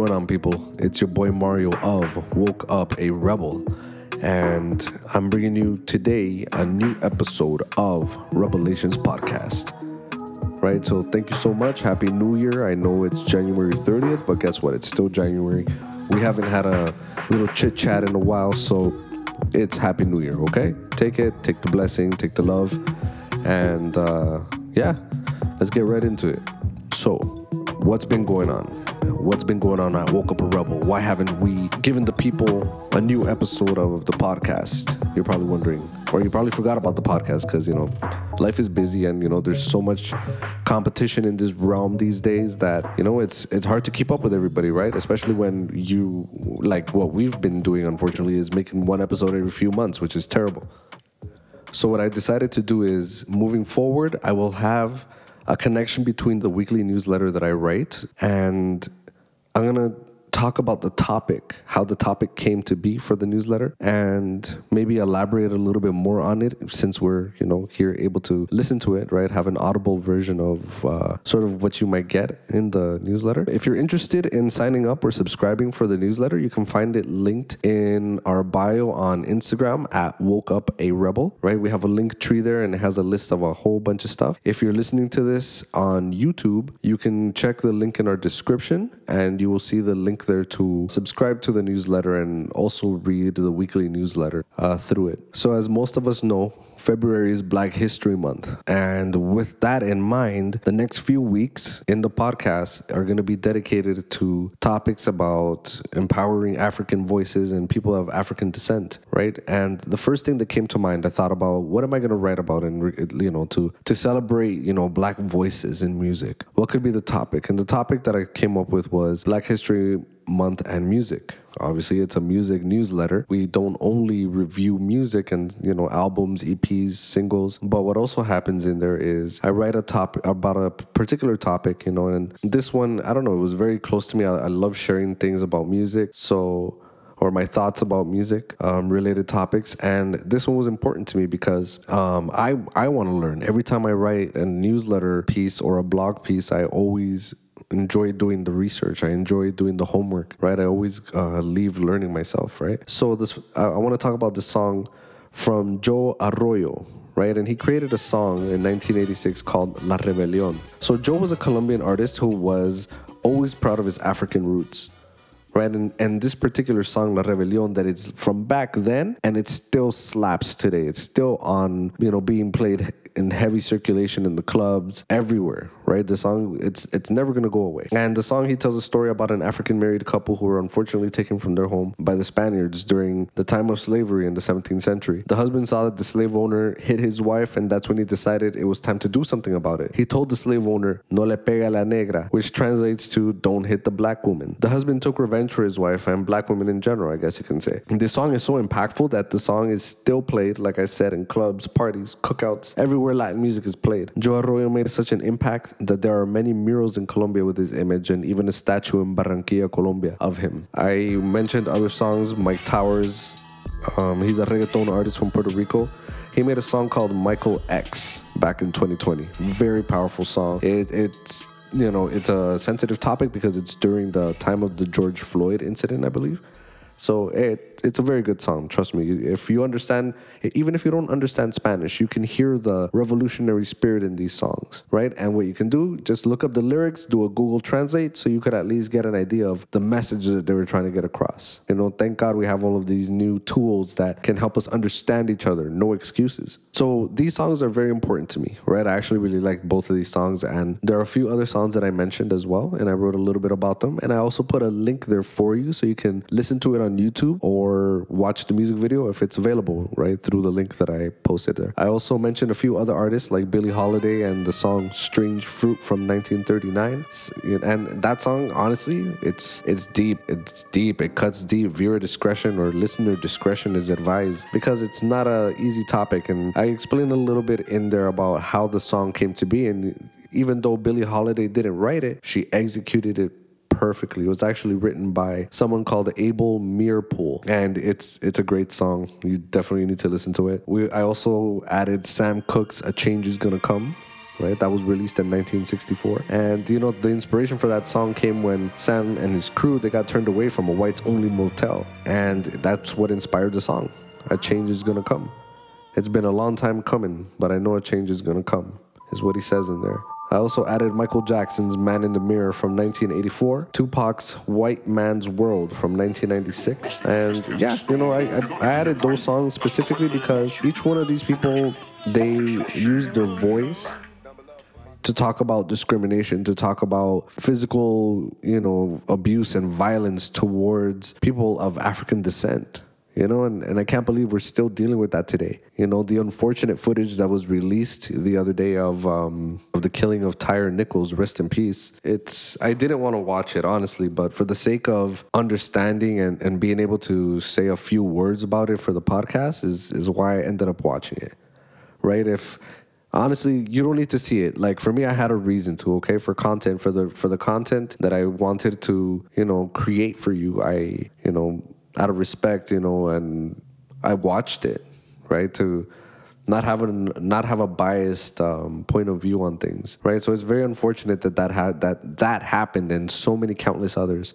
going on, people? It's your boy Mario of Woke Up a Rebel, and I'm bringing you today a new episode of Revelations Podcast. Right, so thank you so much. Happy New Year. I know it's January 30th, but guess what? It's still January. We haven't had a little chit chat in a while, so it's Happy New Year, okay? Take it, take the blessing, take the love, and uh, yeah, let's get right into it. So, what's been going on? What's been going on I Woke Up a Rebel? Why haven't we given the people a new episode of the podcast? You're probably wondering, or you probably forgot about the podcast because you know life is busy and you know there's so much competition in this realm these days that you know it's it's hard to keep up with everybody, right? Especially when you like what we've been doing. Unfortunately, is making one episode every few months, which is terrible. So what I decided to do is moving forward, I will have a connection between the weekly newsletter that I write and I'm going to talk about the topic, how the topic came to be for the newsletter, and maybe elaborate a little bit more on it since we're, you know, here able to listen to it, right? Have an audible version of uh, sort of what you might get in the newsletter. If you're interested in signing up or subscribing for the newsletter, you can find it linked in our bio on Instagram at Woke Up a Rebel, right? We have a link tree there and it has a list of a whole bunch of stuff. If you're listening to this on YouTube, you can check the link in our description and you will see the link there to subscribe to the newsletter and also read the weekly newsletter uh, through it. So, as most of us know, February is Black History Month. And with that in mind, the next few weeks in the podcast are going to be dedicated to topics about empowering African voices and people of African descent, right? And the first thing that came to mind, I thought about what am I going to write about and you know to to celebrate, you know, black voices in music. What could be the topic? And the topic that I came up with was Black History month and music. Obviously, it's a music newsletter. We don't only review music and you know albums, EPs, singles, but what also happens in there is I write a topic about a particular topic, you know, and this one I don't know, it was very close to me. I, I love sharing things about music, so or my thoughts about music um, related topics and this one was important to me because um, i, I want to learn every time i write a newsletter piece or a blog piece i always enjoy doing the research. I enjoy doing the homework, right? I always uh, leave learning myself, right? So this, I, I want to talk about this song from Joe Arroyo, right? And he created a song in 1986 called La Rebelión. So Joe was a Colombian artist who was always proud of his African roots. Right, and, and this particular song, La Rebelión, that it's from back then and it still slaps today. It's still on, you know, being played in heavy circulation in the clubs everywhere right? The song it's it's never to go away. And the song he tells a story about an african married couple who were unfortunately taken from their home by the spaniards during the time of slavery in the 17th century. The husband saw that the slave owner hit his wife and that's when he decided it was time to do something about it. He told the slave owner no le pega la negra which translates to don't hit the black woman. The husband took revenge for his wife and black women in general i guess you can say. And this song is so impactful that the song is still played like i said in clubs parties cookouts everywhere everywhere Latin music is played. Joe Arroyo made such an impact that there are many murals in Colombia with his image and even a statue in Barranquilla, Colombia, of him. I mentioned other songs, Myke Towers. Um, he's a reggaeton artist from Puerto Rico. He made a song called Michael X back in 2020. Very powerful song. It, it's you know it's a sensitive topic because it's during the time of the George Floyd incident, I believe. So it it's a very good song. Trust me. If you understand, even if you don't understand Spanish, you can hear the revolutionary spirit in these songs, right? And what you can do, just look up the lyrics, do a Google Translate, so you could at least get an idea of the message that they were trying to get across. You know, thank God we have all of these new tools that can help us understand each other. No excuses. So these songs are very important to me, right? I actually really like both of these songs, and there are a few other songs that I mentioned as well, and I wrote a little bit about them, and I also put a link there for you so you can listen to it on YouTube or watch the music video if it's available, right, through the link that I posted there. I also mentioned a few other artists like Billie Holiday and the song Strange Fruit from 1939. And that song, honestly, it's it's deep. It's deep. It cuts deep. Viewer discretion or listener discretion is advised because it's not a easy topic. And I explained a little bit in there about how the song came to be and even though Billie Holiday didn't write it, she executed it perfectly. It was actually written by someone called Abel Meeropol, and it's it's a great song. You definitely need to listen to it. We I also added Sam Cooke's "A Change Is Gonna Come." right? That was released in 1964. And, you know, the inspiration for that song came when Sam and his crew, they got turned away from a whites only motel. And that's what inspired the song. A change is gonna come. It's been a long time coming, but I know a change is gonna come, is what he says in there. I also added Michael Jackson's Man in the Mirror from 1984, Tupac's White Man's World from 1996. And yeah, you know, I, I added those songs specifically because each one of these people, they use their voice to talk about discrimination, to talk about physical, you know, abuse and violence towards people of African descent you know and, and i can't believe we're still dealing with that today. You know the unfortunate footage that was released the other day of um, of the killing of tyre nichols rest in peace it's i didn't want to watch it honestly but for the sake of understanding and, and being able to say a few words about it for the podcast is is why i ended up watching it right? If honestly you don't need to see it. Like for me i had a reason to okay? For content for the for the content that i wanted to you know create for you i you know out of respect, you know, and I watched it, right, to not have a not have a biased um, point of view on things, right? So it's very unfortunate that that had that that happened, and so many countless others,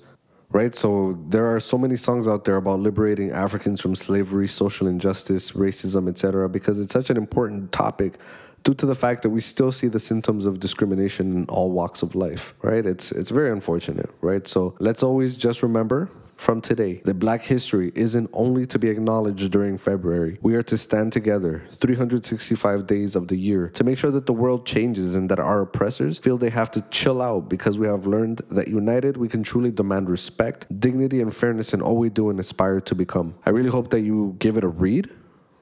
right? So there are so many songs out there about liberating Africans from slavery, social injustice, racism, etc. Because it's such an important topic due to the fact that we still see the symptoms of discrimination in all walks of life, right? It's it's very unfortunate, right? So let's always just remember from today that black history isn't only to be acknowledged during February. We are to stand together 365 days of the year to make sure that the world changes and that our oppressors feel they have to chill out because we have learned that united we can truly demand respect, dignity, and fairness in all we do and aspire to become. I really hope that you give it a read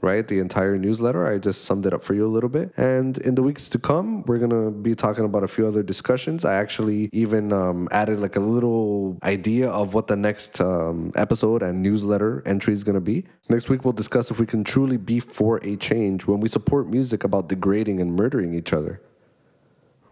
right? The entire newsletter. I just summed it up for you a little bit. And in the weeks to come, we're going to be talking about a few other discussions. I actually even um, added like a little idea of what the next um, episode and newsletter entry is going to be. Next week, we'll discuss if we can truly be for a change when we support music about degrading and murdering each other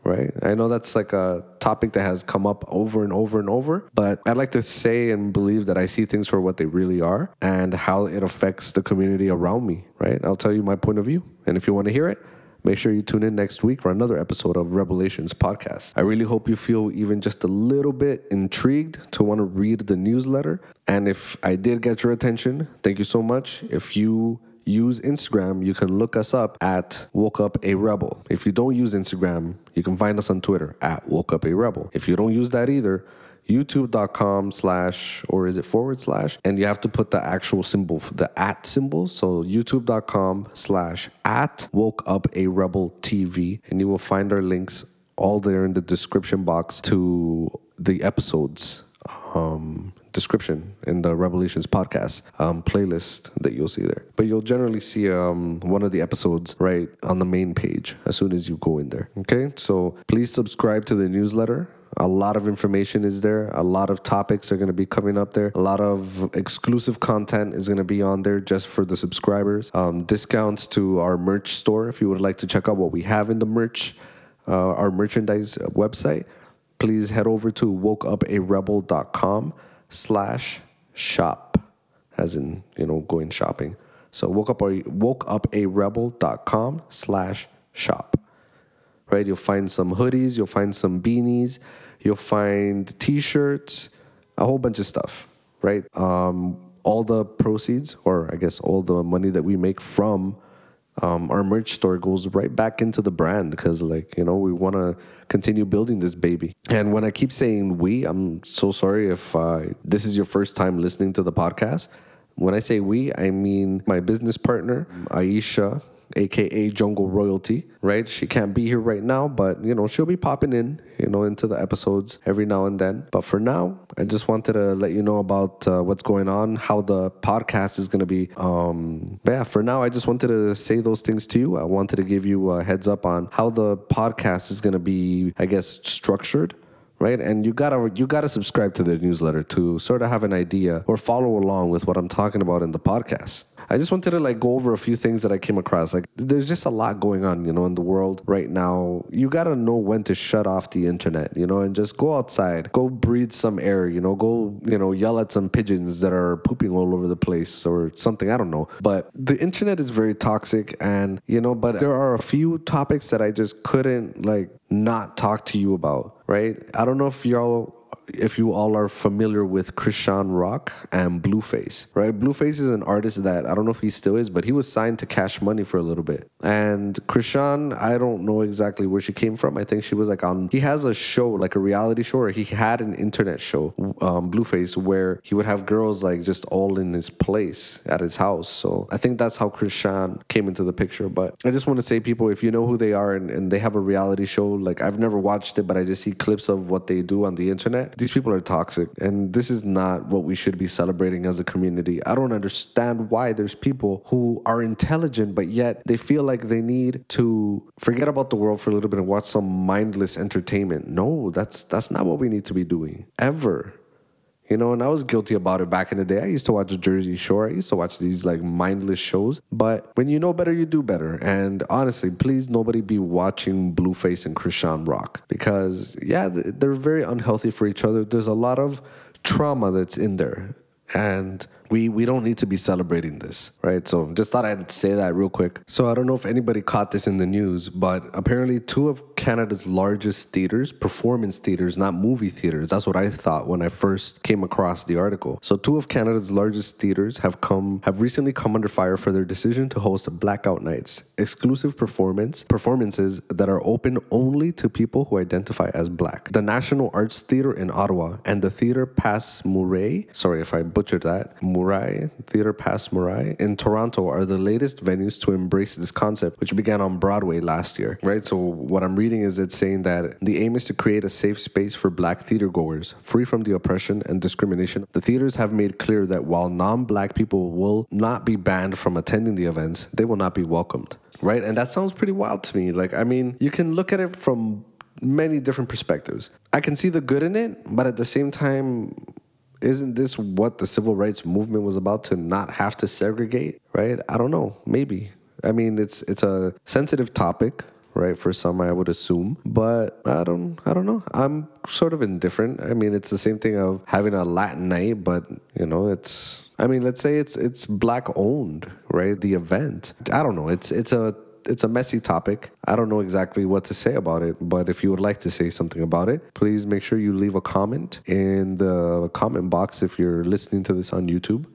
right? I know that's like a topic that has come up over and over and over, but I'd like to say and believe that I see things for what they really are and how it affects the community around me, right? I'll tell you my point of view. And if you want to hear it, make sure you tune in next week for another episode of Revelations podcast. I really hope you feel even just a little bit intrigued to want to read the newsletter. And if I did get your attention, thank you so much. If you use Instagram, you can look us up at Woke Up a Rebel. If you don't use Instagram, you can find us on Twitter at Woke Up a Rebel. If you don't use that either, youtube.com slash or is it forward slash and you have to put the actual symbol the at symbol so youtube.com slash at woke up a rebel tv and you will find our links all there in the description box to the episodes um, description in the Revelations podcast um, playlist that you'll see there. But you'll generally see um, one of the episodes right on the main page as soon as you go in there. Okay, so please subscribe to the newsletter. A lot of information is there. A lot of topics are going to be coming up there. A lot of exclusive content is going to be on there just for the subscribers. Um, discounts to our merch store if you would like to check out what we have in the merch, uh, our merchandise website. Please head over to wokeuparebel.com slash shop, as in, you know, going shopping. So woke up a woke up a rebel.com slash shop. Right? You'll find some hoodies, you'll find some beanies, you'll find t-shirts, a whole bunch of stuff. Right? Um, all the proceeds, or I guess all the money that we make from um, our merch store goes right back into the brand because like you know we want to continue building this baby. And when i keep saying we i'm so sorry if uh, this is your first time listening to the podcast. When i say we i mean my business partner aisha aka Jungle Royalty, right? She can't be here right now, but you know, she'll be popping in, you know, into the episodes every now and then. But for now, I just wanted to let you know about uh, what's going on, how the podcast is going to be. Um, but yeah, for now, I just wanted to say those things to you. I wanted to give you a heads up on how the podcast is going to be, I guess, structured right and you gotta you gotta subscribe to the newsletter to sort of have an idea or follow along with what i'm talking about in the podcast I just wanted to like go over a few things that I came across. Like there's just a lot going on, you know, in the world right now. You got to know when to shut off the internet, you know, and just go outside, go breathe some air, you know, go, you know, yell at some pigeons that are pooping all over the place or something. I don't know. But the internet is very toxic and, you know, but there are a few topics that I just couldn't like not talk to you about, right? I don't know if y'all if you all are familiar with Chrisean Rock and Blueface, right? Blueface is an artist that I don't know if he still is, but he was signed to Cash Money for a little bit. And Chrisean, I don't know exactly where she came from. I think she was like on, he has a show, like a reality show, or he had an internet show, um, Blueface, where he would have girls like just all in his place at his house. So I think that's how Chrisean came into the picture. But I just want to say, people, if you know who they are and, and they have a reality show, like I've never watched it, but I just see clips of what they do on the internet these people are toxic and this is not what we should be celebrating as a community. I don't understand why there's people who are intelligent but yet they feel like they need to forget about the world for a little bit and watch some mindless entertainment. No, that's that's not what we need to be doing ever. You know, and I was guilty about it back in the day. I used to watch Jersey Shore. I used to watch these like mindless shows. But when you know better, you do better. And honestly, please nobody be watching Blueface and Chrisean Rock because, yeah, they're very unhealthy for each other. There's a lot of trauma that's in there. And we we don't need to be celebrating this, right? So just thought I'd say that real quick. So I don't know if anybody caught this in the news, but apparently two of Canada's largest theaters, performance theaters, not movie theaters. That's what I thought when I first came across the article. So two of Canada's largest theaters have come have recently come under fire for their decision to host blackout nights, exclusive performance performances that are open only to people who identify as black. The National Arts Theatre in Ottawa and the Theatre Passe Muraille, sorry if I butchered that, Muraille, Theatre Passe Muraille in Toronto are the latest venues to embrace this concept, which began on Broadway last year. Right. So what I'm reading is it's saying that the aim is to create a safe space for black theater goers, free from the oppression and discrimination. The theaters have made clear that while non-black people will not be banned from attending the events, they will not be welcomed. Right. And that sounds pretty wild to me. Like, I mean, you can look at it from many different perspectives. I can see the good in it, but at the same time, isn't this what the civil rights movement was about to not have to segregate, right? I don't know, maybe. I mean, it's it's a sensitive topic, right? For some, I would assume, but I don't, I don't know. I'm sort of indifferent. I mean, it's the same thing of having a Latin night, but you know, it's. I mean, let's say it's it's black owned, right? The event. I don't know. It's it's a it's a messy topic. I don't know exactly what to say about it, but if you would like to say something about it, please make sure you leave a comment in the comment box if you're listening to this on YouTube.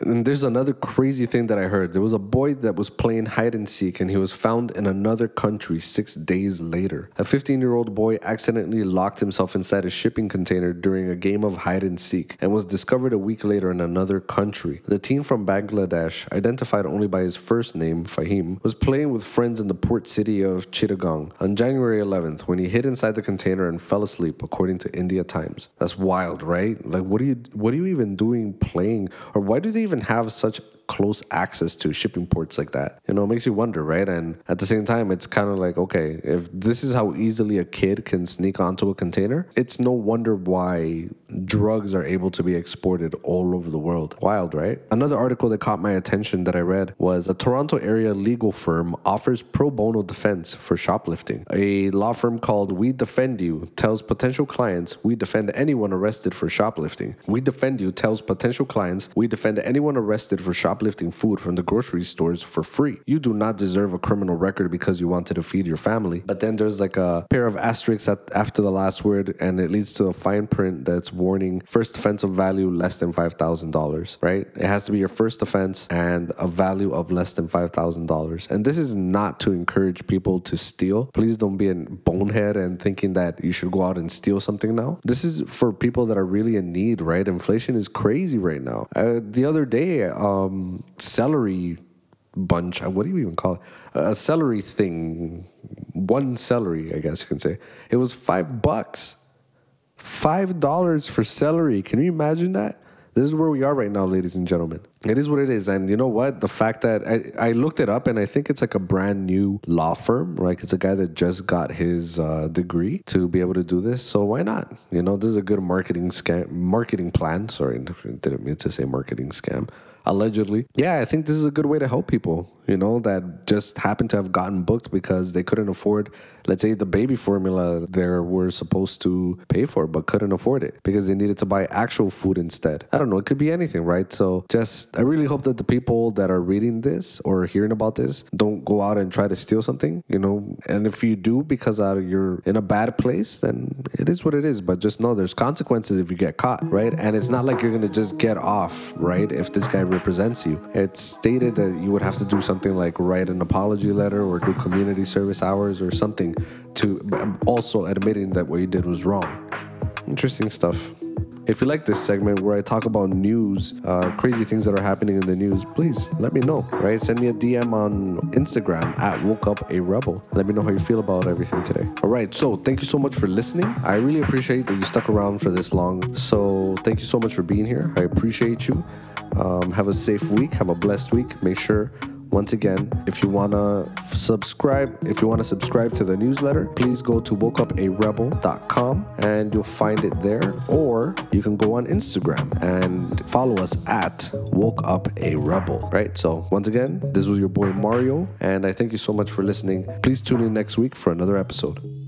And there's another crazy thing that I heard. There was a boy that was playing hide and seek, and he was found in another country six days later. A 15 year old boy accidentally locked himself inside a shipping container during a game of hide and seek and was discovered a week later in another country. The teen from Bangladesh, identified only by his first name, Fahim, was playing with friends in the port city of Chittagong on January 11th when he hid inside the container and fell asleep, according to India Times. That's wild, right? Like, what are you, what are you even doing playing? Or why do they even have such close access to shipping ports like that. You know, it makes you wonder, right? And at the same time, it's kind of like, okay, if this is how easily a kid can sneak onto a container, it's no wonder why drugs are able to be exported all over the world. Wild, right? Another article that caught my attention that I read was a Toronto area legal firm offers pro bono defense for shoplifting. A law firm called We Defend You tells potential clients, We defend anyone arrested for shoplifting. We Defend You tells potential clients, We defend anyone arrested for shoplifting shoplifting food from the grocery stores for free. You do not deserve a criminal record because you wanted to feed your family. But then there's like a pair of asterisks at, after the last word, and it leads to a fine print that's warning first offense of value less than $5,000, right? It has to be your first offense and a value of less than $5,000. And this is not to encourage people to steal. Please don't be a bonehead and thinking that you should go out and steal something now. This is for people that are really in need, right? Inflation is crazy right now. Uh, the other day, um, celery bunch. Uh, what do you even call it? A celery thing. One celery, I guess you can say. It was five bucks. Five dollars for celery. Can you imagine that? This is where we are right now, ladies and gentlemen. It is what it is. And you know what? The fact that I, I looked it up and I think it's like a brand new law firm, right? It's a guy that just got his uh, degree to be able to do this. So why not? You know, this is a good marketing scam, marketing plan. Sorry, didn't mean to say marketing scam allegedly. Yeah, I think this is a good way to help people, you know, that just happened to have gotten booked because they couldn't afford, let's say, the baby formula they were supposed to pay for, but couldn't afford it because they needed to buy actual food instead. I don't know, it could be anything, right? So just, I really hope that the people that are reading this or hearing about this don't go out and try to steal something, you know, and if you do because of you're in a bad place, then it is what it is. But just know there's consequences if you get caught, right? And it's not like you're gonna just get off, right? If this guy represents you. It's stated that you would have to do something like write an apology letter or do community service hours or something to also admitting that what you did was wrong. Interesting stuff. If you like this segment where I talk about news, uh, crazy things that are happening in the news, please let me know, right? Send me a DM on Instagram at woke up a rebel. Let me know how you feel about everything today. All right, so thank you so much for listening. I really appreciate that you stuck around for this long. So thank you so much for being here. I appreciate you. Um, have a safe week. Have a blessed week. Make sure once again, if you want to f- subscribe, if you want to subscribe to the newsletter, please go to wokeuparebel.com and you'll find it there. Or you can go on Instagram and follow us at wokeuparebel, right? So once again, this was your boy Mario, and I thank you so much for listening. Please tune in next week for another episode.